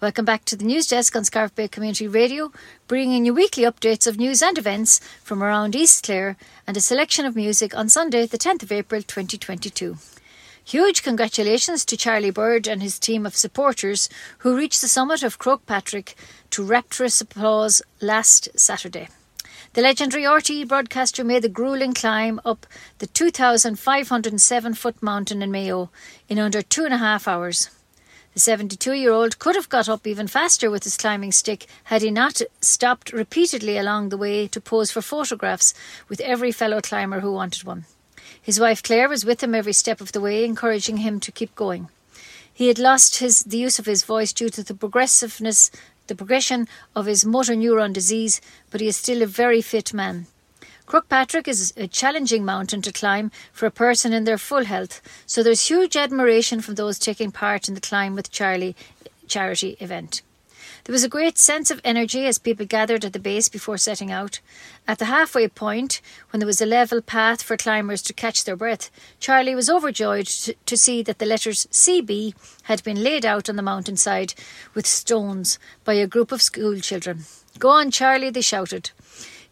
Welcome back to the news desk on Scariff Bay Community Radio, bringing you weekly updates of news and events from around East Clare and a selection of music on Sunday, the 10th of April 2022. Huge congratulations to Charlie Bird and his team of supporters who reached the summit of Croagh to rapturous applause last Saturday. The legendary RTE broadcaster made the grueling climb up the 2,507 foot mountain in Mayo in under two and a half hours. The 72 year old could have got up even faster with his climbing stick had he not stopped repeatedly along the way to pose for photographs with every fellow climber who wanted one. His wife Claire was with him every step of the way, encouraging him to keep going. He had lost his, the use of his voice due to the progressiveness, the progression of his motor neuron disease, but he is still a very fit man. Croagh is a challenging mountain to climb for a person in their full health, so there's huge admiration from those taking part in the Climb with Charlie charity event. There was a great sense of energy as people gathered at the base before setting out. At the halfway point, when there was a level path for climbers to catch their breath, Charlie was overjoyed to, to see that the letters CB had been laid out on the mountainside with stones by a group of school children. Go on, Charlie, they shouted.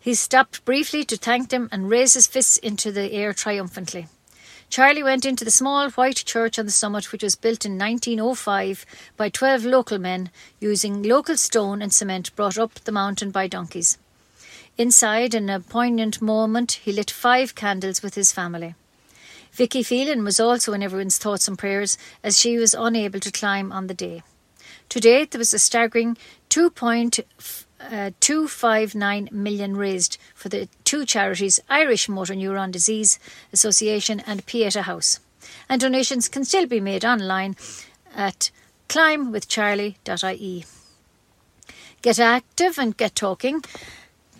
He stopped briefly to thank them and raised his fists into the air triumphantly. Charlie went into the small white church on the summit, which was built in 1905 by 12 local men using local stone and cement brought up the mountain by donkeys. Inside, in a poignant moment, he lit five candles with his family. Vicky Phelan was also in everyone's thoughts and prayers as she was unable to climb on the day. To date, there was a staggering 2.5 uh, 259 million raised for the two charities Irish Motor Neuron Disease Association and Pieta House. And donations can still be made online at climbwithcharlie.ie. Get active and get talking.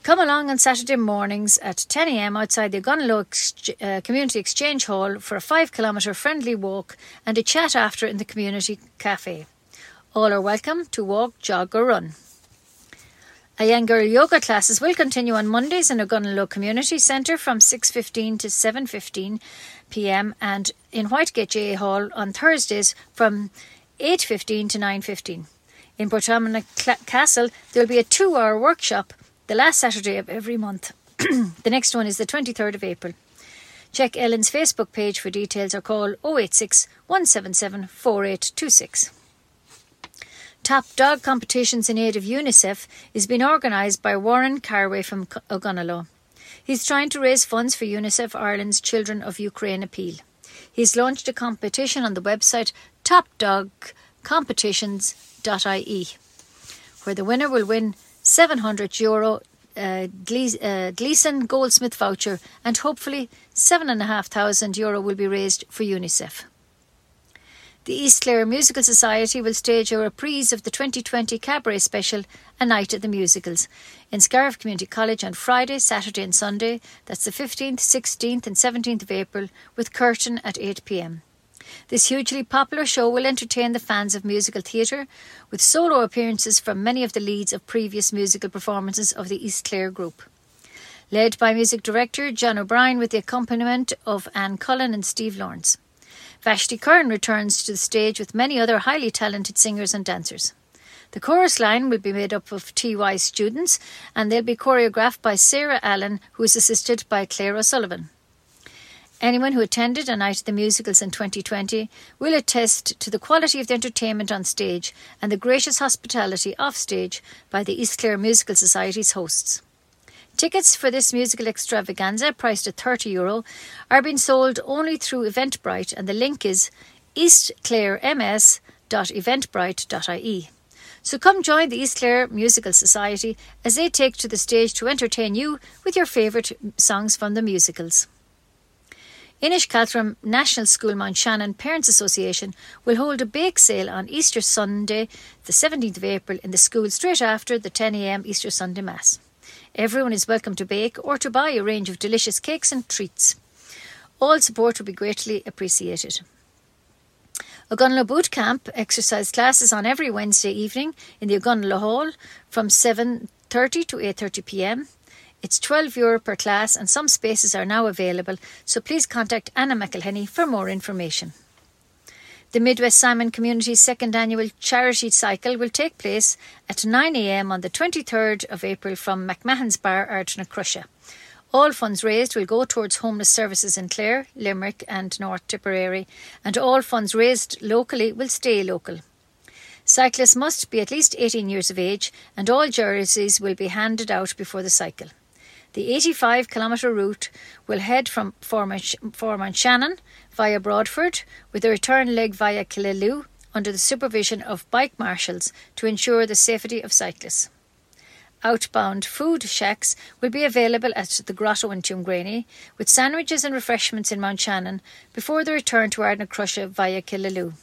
Come along on Saturday mornings at 10am outside the Ogonnelloe Ex- uh, Community Exchange Hall for a 5 kilometre friendly walk and a chat after in the community cafe. All are welcome to walk, jog, or run. Iyengar yoga classes will continue on Mondays in Ogonnelloe Community Centre from 6.15 to 7.15 p.m. and in Whitegate GAA Hall on Thursdays from 8.15 to 9.15. In Portumna Castle, there will be a two-hour workshop the last Saturday of every month. the next one is the 23rd of April. Check Ellen's Facebook page for details or call 086 177 4826. Top Dog Competitions in Aid of UNICEF is being organised by Warren Carway from Ogonnelloe. He's trying to raise funds for UNICEF Ireland's Children of Ukraine appeal. He's launched a competition on the website topdogcompetitions.ie, where the winner will win 700 euro uh, Gleason uh, Goldsmith voucher and hopefully 7,500 euro will be raised for UNICEF. The East Clare Musical Society will stage a reprise of the 2020 cabaret special A Night at the Musicals in Scariff Community College on Friday, Saturday, and Sunday. That's the 15th, 16th, and 17th of April, with curtain at 8 pm. This hugely popular show will entertain the fans of musical theatre with solo appearances from many of the leads of previous musical performances of the East Clare group. Led by music director John O'Brien with the accompaniment of Anne Cullen and Steve Lawrence. Vashti Kern returns to the stage with many other highly talented singers and dancers. The chorus line will be made up of TY students and they'll be choreographed by Sarah Allen, who is assisted by Claire O'Sullivan. Anyone who attended a night of the musicals in 2020 will attest to the quality of the entertainment on stage and the gracious hospitality off stage by the East Clare Musical Society's hosts. Tickets for this musical extravaganza, priced at €30, Euro, are being sold only through Eventbrite, and the link is eastclarems.eventbrite.ie. So come join the East Clare Musical Society as they take to the stage to entertain you with your favourite songs from the musicals. Inishcaltram National School Mount Shannon Parents Association will hold a bake sale on Easter Sunday, the 17th of April, in the school straight after the 10am Easter Sunday Mass. Everyone is welcome to bake or to buy a range of delicious cakes and treats. All support will be greatly appreciated. Ogonnelloe Boot Camp exercise classes on every Wednesday evening in the Ogonnelloe Hall from 7.30 to 8.30 pm. It's 12 euro per class and some spaces are now available, so please contact Anna McElhenney for more information. The Midwest Simon Community's second annual charity cycle will take place at 9am on the 23rd of April from McMahon's Bar, Ardnacrusha. All funds raised will go towards homeless services in Clare, Limerick, and North Tipperary, and all funds raised locally will stay local. Cyclists must be at least 18 years of age, and all jerseys will be handed out before the cycle. The 85 kilometre route will head from Shannon via Broadford with a return leg via Killaloe under the supervision of bike marshals to ensure the safety of cyclists. Outbound food shacks will be available at the Grotto in Tuamgraney, with sandwiches and refreshments in Mount Shannon before the return to Ardnacrusha via Killaloe.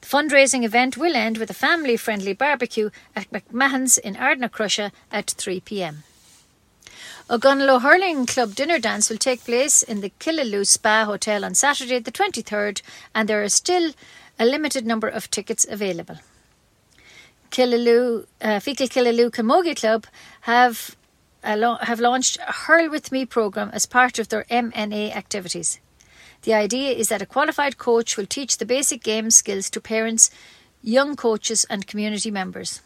The fundraising event will end with a family friendly barbecue at McMahon's in Ardnacrusha at 3 pm. Ogonnelloe Hurling Club dinner dance will take place in the Killaloe Spa Hotel on Saturday, the 23rd, and there are still a limited number of tickets available. Killaloe, uh, Feakle Killaloe Camogie Club have, uh, have launched a Hurl With Me programme as part of their MNA activities. The idea is that a qualified coach will teach the basic game skills to parents, young coaches, and community members.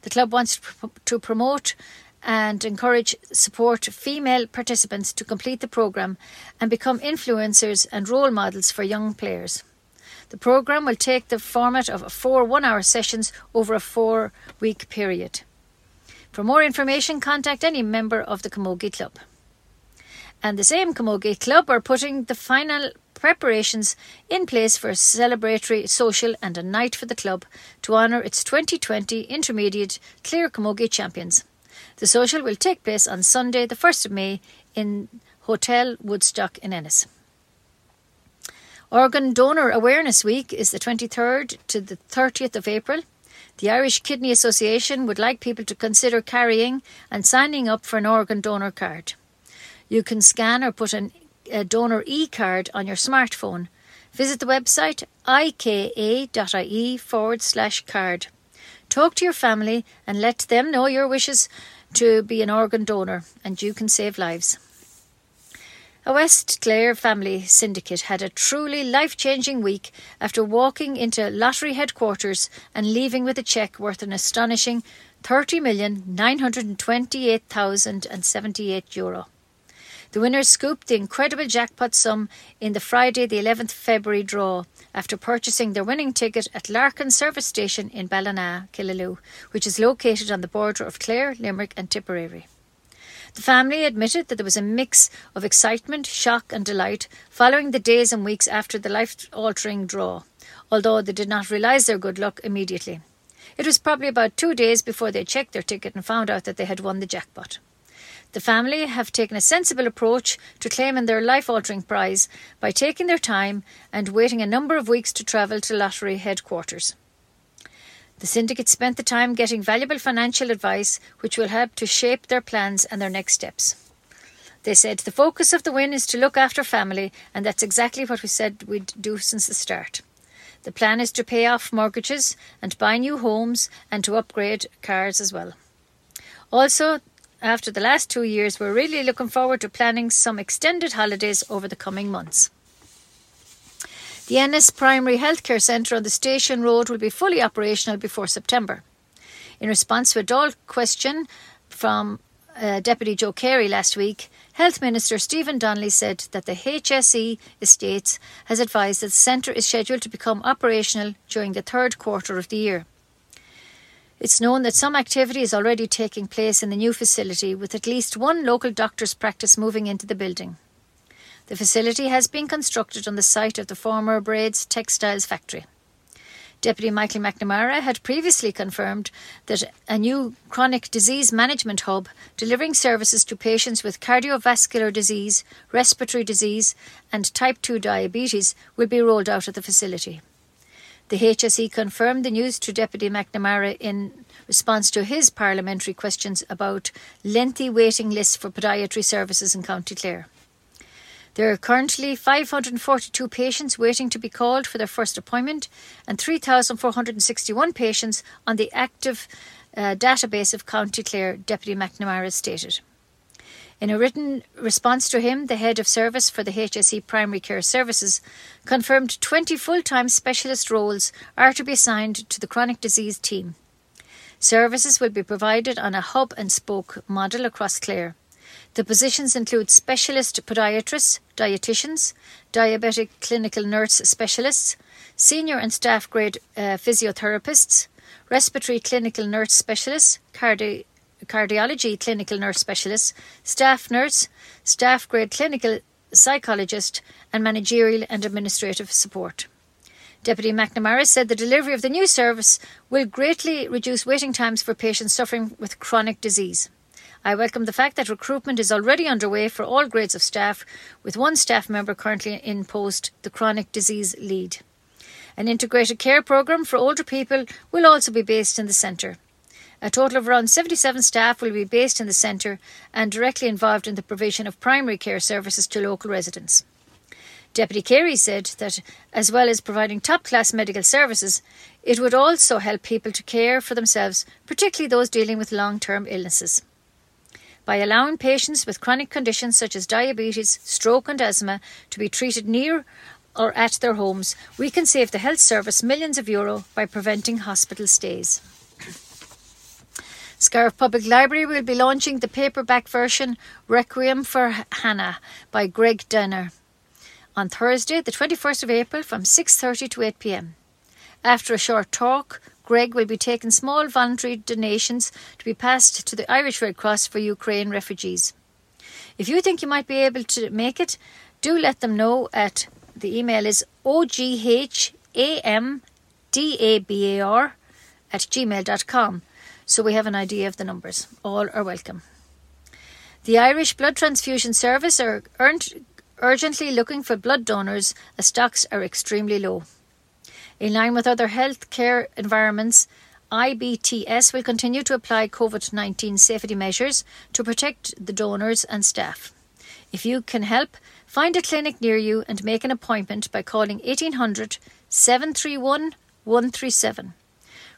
The club wants to promote and encourage support female participants to complete the programme and become influencers and role models for young players. The programme will take the format of four one hour sessions over a four week period. For more information, contact any member of the Camogie Club and the same Camogie Club are putting the final preparations in place for a celebratory social and a night for the club to honour its 2020 Intermediate Clare Camogie champions. The social will take place on Sunday, the 1st of May, in Hotel Woodstock in Ennis. Organ Donor Awareness Week is the 23rd to the 30th of April. The Irish Kidney Association would like people to consider carrying and signing up for an organ donor card. You can scan or put an, a donor e card on your smartphone. Visit the website ika.ie forward slash card. Talk to your family and let them know your wishes to be an organ donor, and you can save lives. A West Clare family syndicate had a truly life changing week after walking into lottery headquarters and leaving with a cheque worth an astonishing €30,928,078. euro. The winners scooped the incredible jackpot sum in the Friday, the 11th February draw after purchasing their winning ticket at Larkin Service Station in Ballina, Killaloe, which is located on the border of Clare, Limerick, and Tipperary. The family admitted that there was a mix of excitement, shock, and delight following the days and weeks after the life altering draw, although they did not realise their good luck immediately. It was probably about two days before they checked their ticket and found out that they had won the jackpot. The family have taken a sensible approach to claiming their life altering prize by taking their time and waiting a number of weeks to travel to lottery headquarters. The syndicate spent the time getting valuable financial advice which will help to shape their plans and their next steps. They said the focus of the win is to look after family, and that's exactly what we said we'd do since the start. The plan is to pay off mortgages and buy new homes and to upgrade cars as well. Also, after the last two years, we're really looking forward to planning some extended holidays over the coming months. The Ennis Primary Healthcare Centre on the Station Road will be fully operational before September. In response to a Dáil question from uh, Deputy Joe Carey last week, Health Minister Stephen Donnelly said that the HSE Estates has advised that the centre is scheduled to become operational during the third quarter of the year. It's known that some activity is already taking place in the new facility, with at least one local doctor's practice moving into the building. The facility has been constructed on the site of the former Braids Textiles factory. Deputy Michael McNamara had previously confirmed that a new chronic disease management hub delivering services to patients with cardiovascular disease, respiratory disease, and type 2 diabetes will be rolled out at the facility. The HSE confirmed the news to Deputy McNamara in response to his parliamentary questions about lengthy waiting lists for podiatry services in County Clare. There are currently 542 patients waiting to be called for their first appointment and 3,461 patients on the active uh, database of County Clare, Deputy McNamara stated. In a written response to him, the head of service for the HSE Primary Care Services confirmed 20 full time specialist roles are to be assigned to the chronic disease team. Services will be provided on a hub and spoke model across Clare. The positions include specialist podiatrists, dietitians, diabetic clinical nurse specialists, senior and staff grade uh, physiotherapists, respiratory clinical nurse specialists, cardi- cardiology clinical nurse specialist, staff nurse, staff grade clinical psychologist, and managerial and administrative support. Deputy McNamara said the delivery of the new service will greatly reduce waiting times for patients suffering with chronic disease. I welcome the fact that recruitment is already underway for all grades of staff, with one staff member currently in post, the chronic disease lead. An integrated care programme for older people will also be based in the centre. A total of around 77 staff will be based in the centre and directly involved in the provision of primary care services to local residents. Deputy Carey said that, as well as providing top class medical services, it would also help people to care for themselves, particularly those dealing with long term illnesses. By allowing patients with chronic conditions such as diabetes, stroke, and asthma to be treated near or at their homes, we can save the health service millions of euro by preventing hospital stays. Scariff Public Library will be launching the paperback version Requiem for Hannah by Greg Denner on Thursday, the 21st of April from 6:30 to 8 p.m. After a short talk, Greg will be taking small voluntary donations to be passed to the Irish Red Cross for Ukraine refugees. If you think you might be able to make it, do let them know at the email is oghamdabar at gmail.com so we have an idea of the numbers. All are welcome. The Irish Blood Transfusion Service are urgently looking for blood donors as stocks are extremely low. In line with other health care environments, IBTS will continue to apply COVID 19 safety measures to protect the donors and staff. If you can help, find a clinic near you and make an appointment by calling 1800 731 137.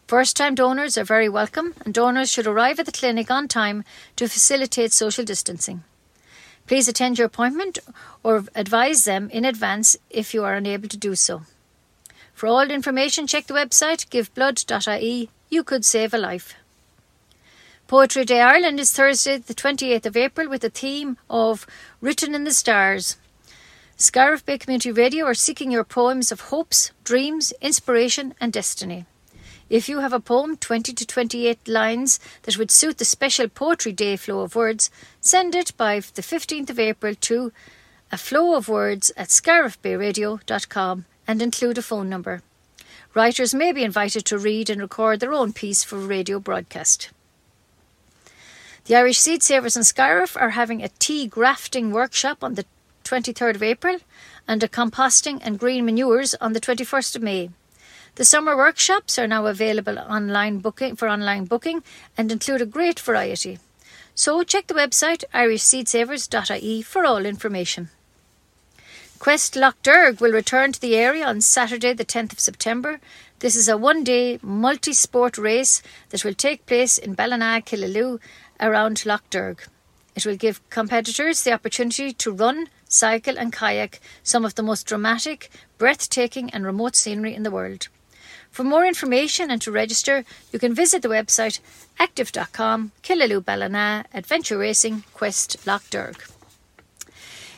First time donors are very welcome, and donors should arrive at the clinic on time to facilitate social distancing. Please attend your appointment or advise them in advance if you are unable to do so. For all information, check the website giveblood.ie. You could save a life. Poetry Day Ireland is Thursday, the 28th of April, with the theme of Written in the Stars. Scariff Bay Community Radio are seeking your poems of hopes, dreams, inspiration, and destiny. If you have a poem, 20 to 28 lines, that would suit the special Poetry Day flow of words, send it by the 15th of April to a flow of words at scariffbayradio.com and include a phone number. Writers may be invited to read and record their own piece for radio broadcast. The Irish Seed Savers in Scariff are having a tea grafting workshop on the 23rd of April and a composting and green manures on the 21st of May. The summer workshops are now available online booking for online booking and include a great variety. So check the website irishseedsavers.ie for all information. Quest Lough Derg will return to the area on Saturday, the 10th of September. This is a one day multi sport race that will take place in Ballina, Killaloe, around Lough Derg. It will give competitors the opportunity to run, cycle, and kayak some of the most dramatic, breathtaking, and remote scenery in the world. For more information and to register, you can visit the website active.com, Killaloe Ballina, Adventure Racing, Quest Lough Derg.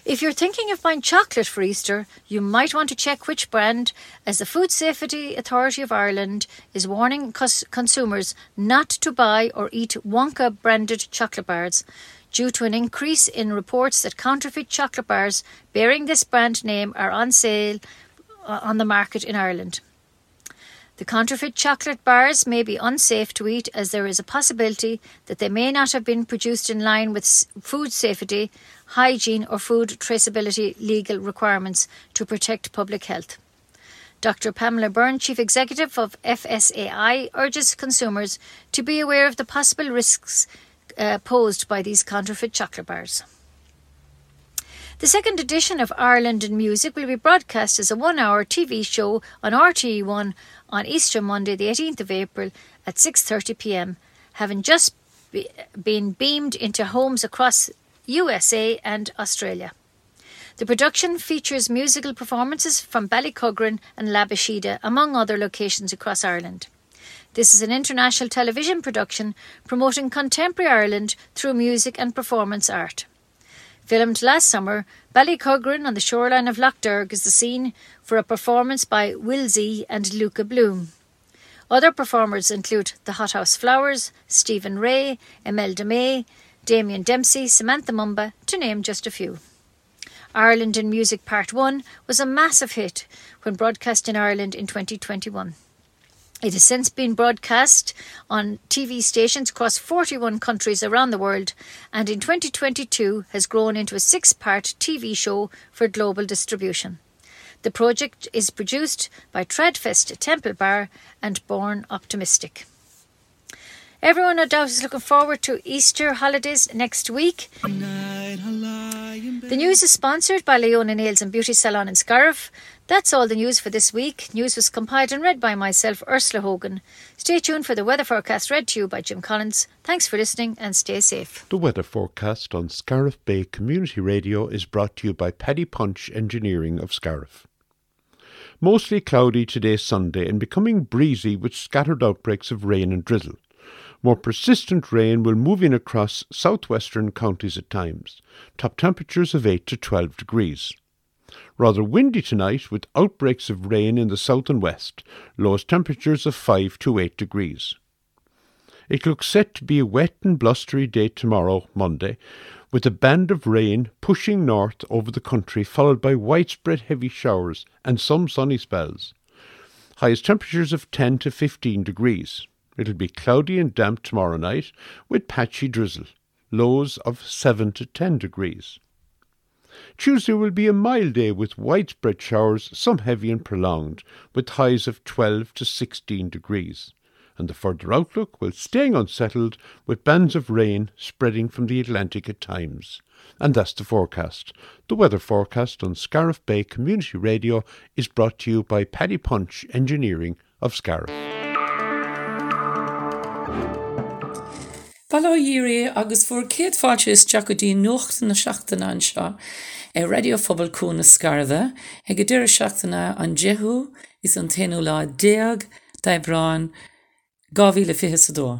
If you're thinking of buying chocolate for Easter, you might want to check which brand, as the Food Safety Authority of Ireland is warning cons- consumers not to buy or eat Wonka branded chocolate bars due to an increase in reports that counterfeit chocolate bars bearing this brand name are on sale uh, on the market in Ireland. The counterfeit chocolate bars may be unsafe to eat as there is a possibility that they may not have been produced in line with food safety, hygiene, or food traceability legal requirements to protect public health. Dr. Pamela Byrne, Chief Executive of FSAI, urges consumers to be aware of the possible risks uh, posed by these counterfeit chocolate bars. The second edition of Ireland in Music will be broadcast as a one hour TV show on RTE1 on Easter Monday, the 18th of April at 6:30 p.m. Having just be, been beamed into homes across USA, and Australia. The production features musical performances from Ballycuggaran and Labasheeda, among other locations across Ireland. This is an international television production promoting contemporary Ireland through music and performance art. Filmed last summer, Ballycuggaran on the shoreline of Lough Derg is the scene for a performance by Wilsey and Luka Bloom. Other performers include the Hothouse Flowers, Stephen Ray, Imelda May, Damien Dempsey, Samantha Mumba, to name just a few. Ireland in Music Part 1 was a massive hit when broadcast in Ireland in 2021. It has since been broadcast on TV stations across 41 countries around the world and in 2022 has grown into a six part TV show for global distribution. The project is produced by Tradfest Temple Bar and Born Optimistic. Everyone, no doubt, is looking forward to Easter holidays next week. The news is sponsored by Leona Nails and Beauty Salon in Scariff. That's all the news for this week. News was compiled and read by myself, Ursula Hogan. Stay tuned for the weather forecast read to you by Jim Collins. Thanks for listening and stay safe. The weather forecast on Scariff Bay Community Radio is brought to you by Paddy Punch Engineering of Scariff. Mostly cloudy today, Sunday, and becoming breezy with scattered outbreaks of rain and drizzle. More persistent rain will move in across southwestern counties at times. Top temperatures of 8 to 12 degrees. Rather windy tonight with outbreaks of rain in the south and west. Lowest temperatures of 5 to 8 degrees. It looks set to be a wet and blustery day tomorrow, Monday, with a band of rain pushing north over the country, followed by widespread heavy showers and some sunny spells. Highest temperatures of 10 to 15 degrees. It'll be cloudy and damp tomorrow night with patchy drizzle, lows of 7 to 10 degrees. Tuesday will be a mild day with widespread showers, some heavy and prolonged, with highs of 12 to 16 degrees. And the further outlook will staying unsettled with bands of rain spreading from the Atlantic at times. And that's the forecast. The weather forecast on Scariff Bay Community Radio is brought to you by Paddy Punch Engineering of Scariff. Ballíri agus bfuair céad fáilte is teach go dtí nuachta na seachtainna an seo é radiofobal na scarda ag go dúir seachtainna an jehu is an téú lá déag daibráin gáhíle fihe dó.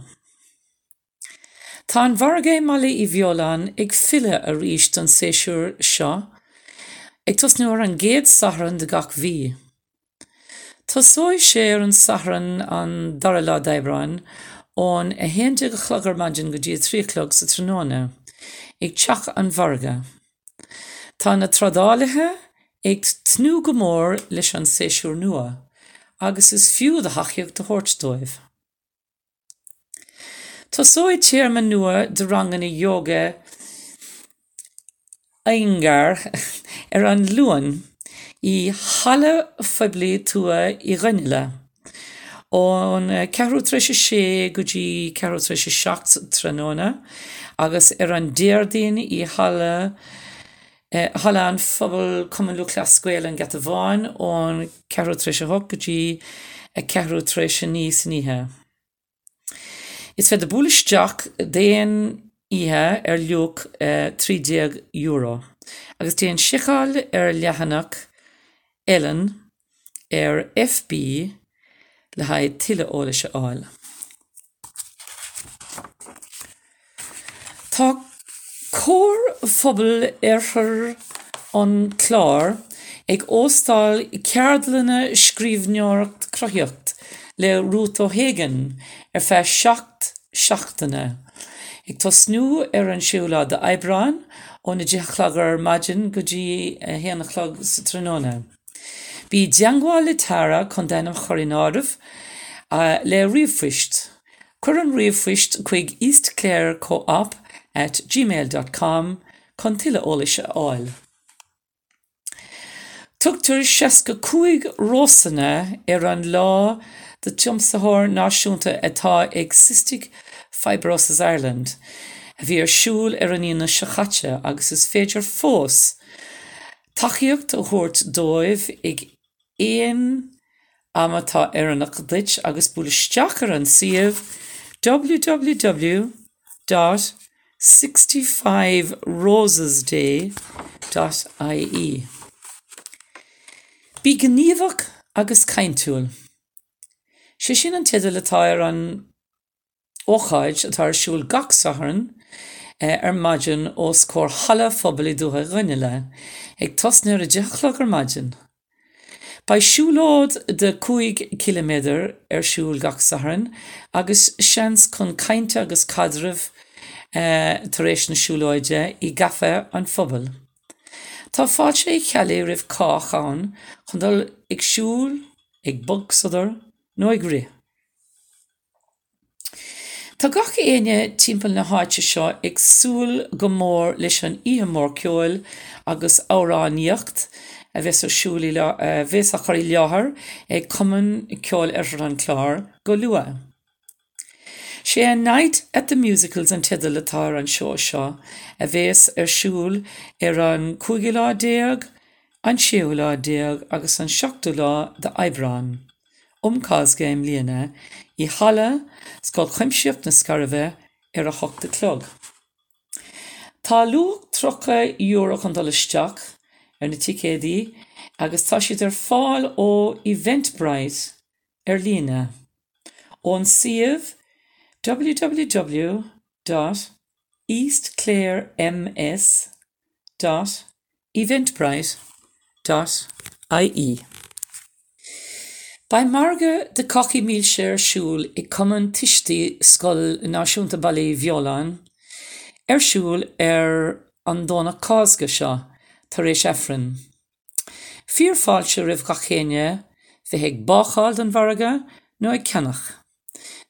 Tá bhargé mala i bheolán ag file a ríist an séisiúr seo, ag tus nuair an géad saran de gach bhí. Tásóid sé an saran an dar lá daibráin ón a héinte go chlugar maidin go dtí trílog sa tróna, ag teach an bharga. Tá na tradálathe ag tnú go mór leis an séisiúr nua, agus is fiú a hachiíoh de thuirtdóibh. Tá sóid tíarman nua de rangan i yoga eingar ar an luan í challe febli tua i rinneile. Ón ceú tre sé go dtí ceú tre seach tróna, agus ar an déirdaon í halle Hall an fphobal cumú clascuil an get a bháin ón ceú tre ho go dtí a ceú tre níos níthe. Is fé de búlisteach déon ihe ar luúk uh, 30 euro. agus déon siáil ar lehanach Ellen ar FB le haid tiile óla se áil. Tá cór fphobal arthir an chlár ag óstáil ceardlanna scríbneocht crothiocht le rút ó hégan ar fe secht seachtainna. Ig tá snú ar an siúla de Ebrán ó na ddíchlagar maidin go dtí héananachlag sa tróna. Bhí deangáil tara chun déanam choinámh uh, le riomhfuist. Cur an riomhfuist chuig Eastclair co-op at gmail.com chun tiile ólaise áil. Tugtar seaca cuaig Rosanna ar an lá de tiomsathir náisiúnta atá ag Cystic Fibrosis Ireland, a bhí ar siúil ar an íana sechatte agus is féidir fós. Taíocht a thuirt dóibh ag éon amatá ar an nachdit agus bulisteachar an siomh www.65rosesday.ie. Bí gníomhach agus caiintúil. sé sin an tiidir letáir an óáid atásúil gachsahan ar eh, maidin os cór halla fphobal dúthe rinne le, ag tasneir a deachlagur maidin. Ba siúlód de 5 km ar siúil gachsaharn agus seans chun caiinte agus cadrah uh, tar éis na siúlóide i gafe an fphobal. Tá fád sé cheala rih cácháin chun dul ag bogsadar nó ag ri. Tá gacha aine timppel na háite seo ag súl go mór leis an íhamór ceil agus áráníocht a bheits arsúlí bhés a choirí leathair ag cuman ceil ar an chlár go lua. sé an Night at the Musicals an tiidir letá an seo seo a bhés arsúl ar an cuaigi lá déag, an siú lá déag agus an seachú lá de Ebrán. Umcásgéim líana i challe scáil chuimseocht na scarveh ar a chochtta clog. Tá lú trocha dúach an dolisteach ar na ticédí agus tá siad ar fáil ó Eventbrite ar lína. ón siomh www.eastclarems.eventbrite.ie Ba marge de cochi míl séir siúil i cuman tití scoil náisiúnta bailí Violán, arsúil ar an dóna cága seo tar éis efran. Fíorfáilte rih gachéine bheit ag bááil an bharga nó ag cenach.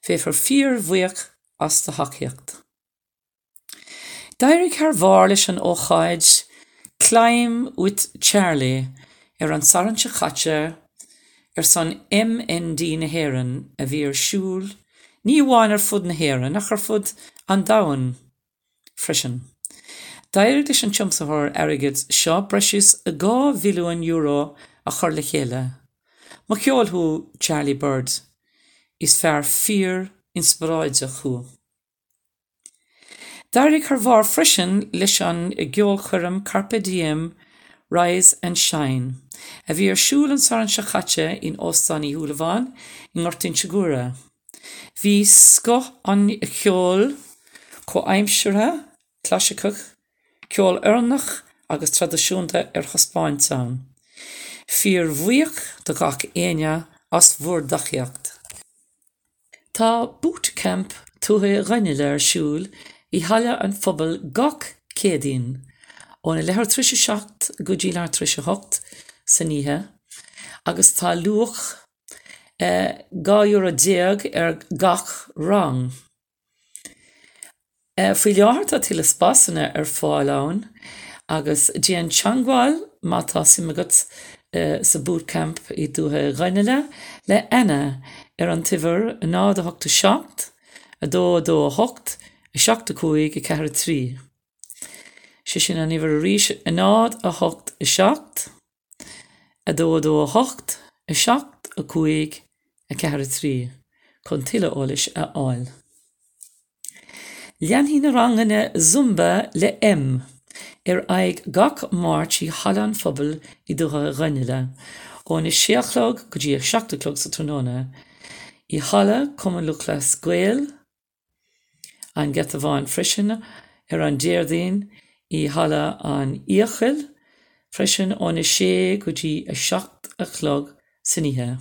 fé fir fír bhuiach as de haíocht. Deirig haar bhar leis an óchaid Climb with Charlie ar an sarintse chatte ar san MND na héan a bhí ar siúl, ní bháin ar fud na héan nach ar fud an dahan freisin. Dair is an chumsathir agad seo breis a gá bhíúin euro a chur le chéile. Má ceolthú Charlie Bird is fear fear inspiráide chu. Darig chu bhar frisin leis an i ggheol chum Carpe Diem, Rise and Shine, a bhí arsúl an san se chatte in Osstaí Húlaháin in Nortin Segura. Bhí sco an cheol có aimimsere, cláisicuch, ceol arnach agus tradiisiúnta ar chospáinteán. Fír bhuioch do gach éine as bhór dachiacht. Tá bootcamp tuthe rinneile arsúl i haile an fphobal gach cédín óna lethir trise secht go dtí lear trise hocht san níthe, agus tá luach eh, gáúor a déag ar gach rang. Eh, Fuoi leart a tiile spásanna ar fáilán agus dé an teangáil mátá simagat eh, sa bootcamp i dúthe rinneile le ena ar an tihar a nád a hoachta secht, a dó a dó a hocht i seachta cuaig i ceir trí. Si sin an ihar ríis a nád a hocht i secht, a dó a dó a hocht i secht a cuaig a ceir trí, chun tiile ólis a áil. Leanhí na rangane zumba le M ar aag gach máirtí hallan fphobal i do runnneile, ó na siolog go dtí ag 16log sa tróna. I halla cum an lulas gweil an get a bháin frisin ar an déirdaon i halla an íochail, freisin óna sé go dtí a 16 alog sinithe.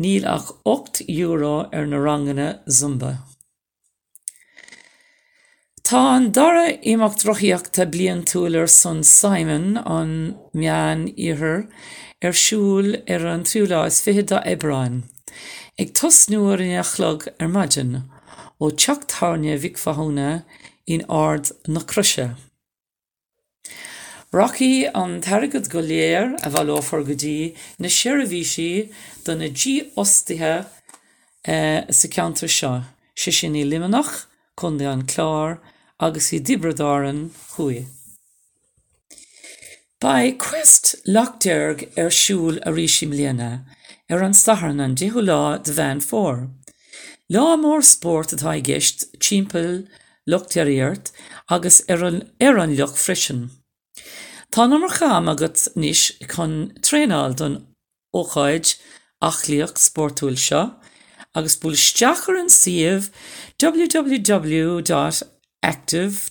Níl ach 8 euro ar na rangane zumba. Tá an dara imach trochiíachta blion túir son Simon an mean ihir arsúl ar an trúlá is fihéad a Ebráin. Ag tosnúir in achlog ar maidin ó teachtarne vicfahona in ard na cruse. Rocky an targad go léir a bhil ófar godí na seirbhísí don na dí ostithe uh, sa counter seo, si sin í limanach chun an chlár agus i dibredáan chuie. Ba quest lochdeirg ar siúil a ríisi mlíana ar an saharn an dehu lá de bhean fór. Lá mór sppót atá gist timppel lochteirt agus ar an ar an leoch frisin. Tá mar chaam agat níis chun tréál don óáid achlíocht sportúil seo, agus búil steachar an siomh www. active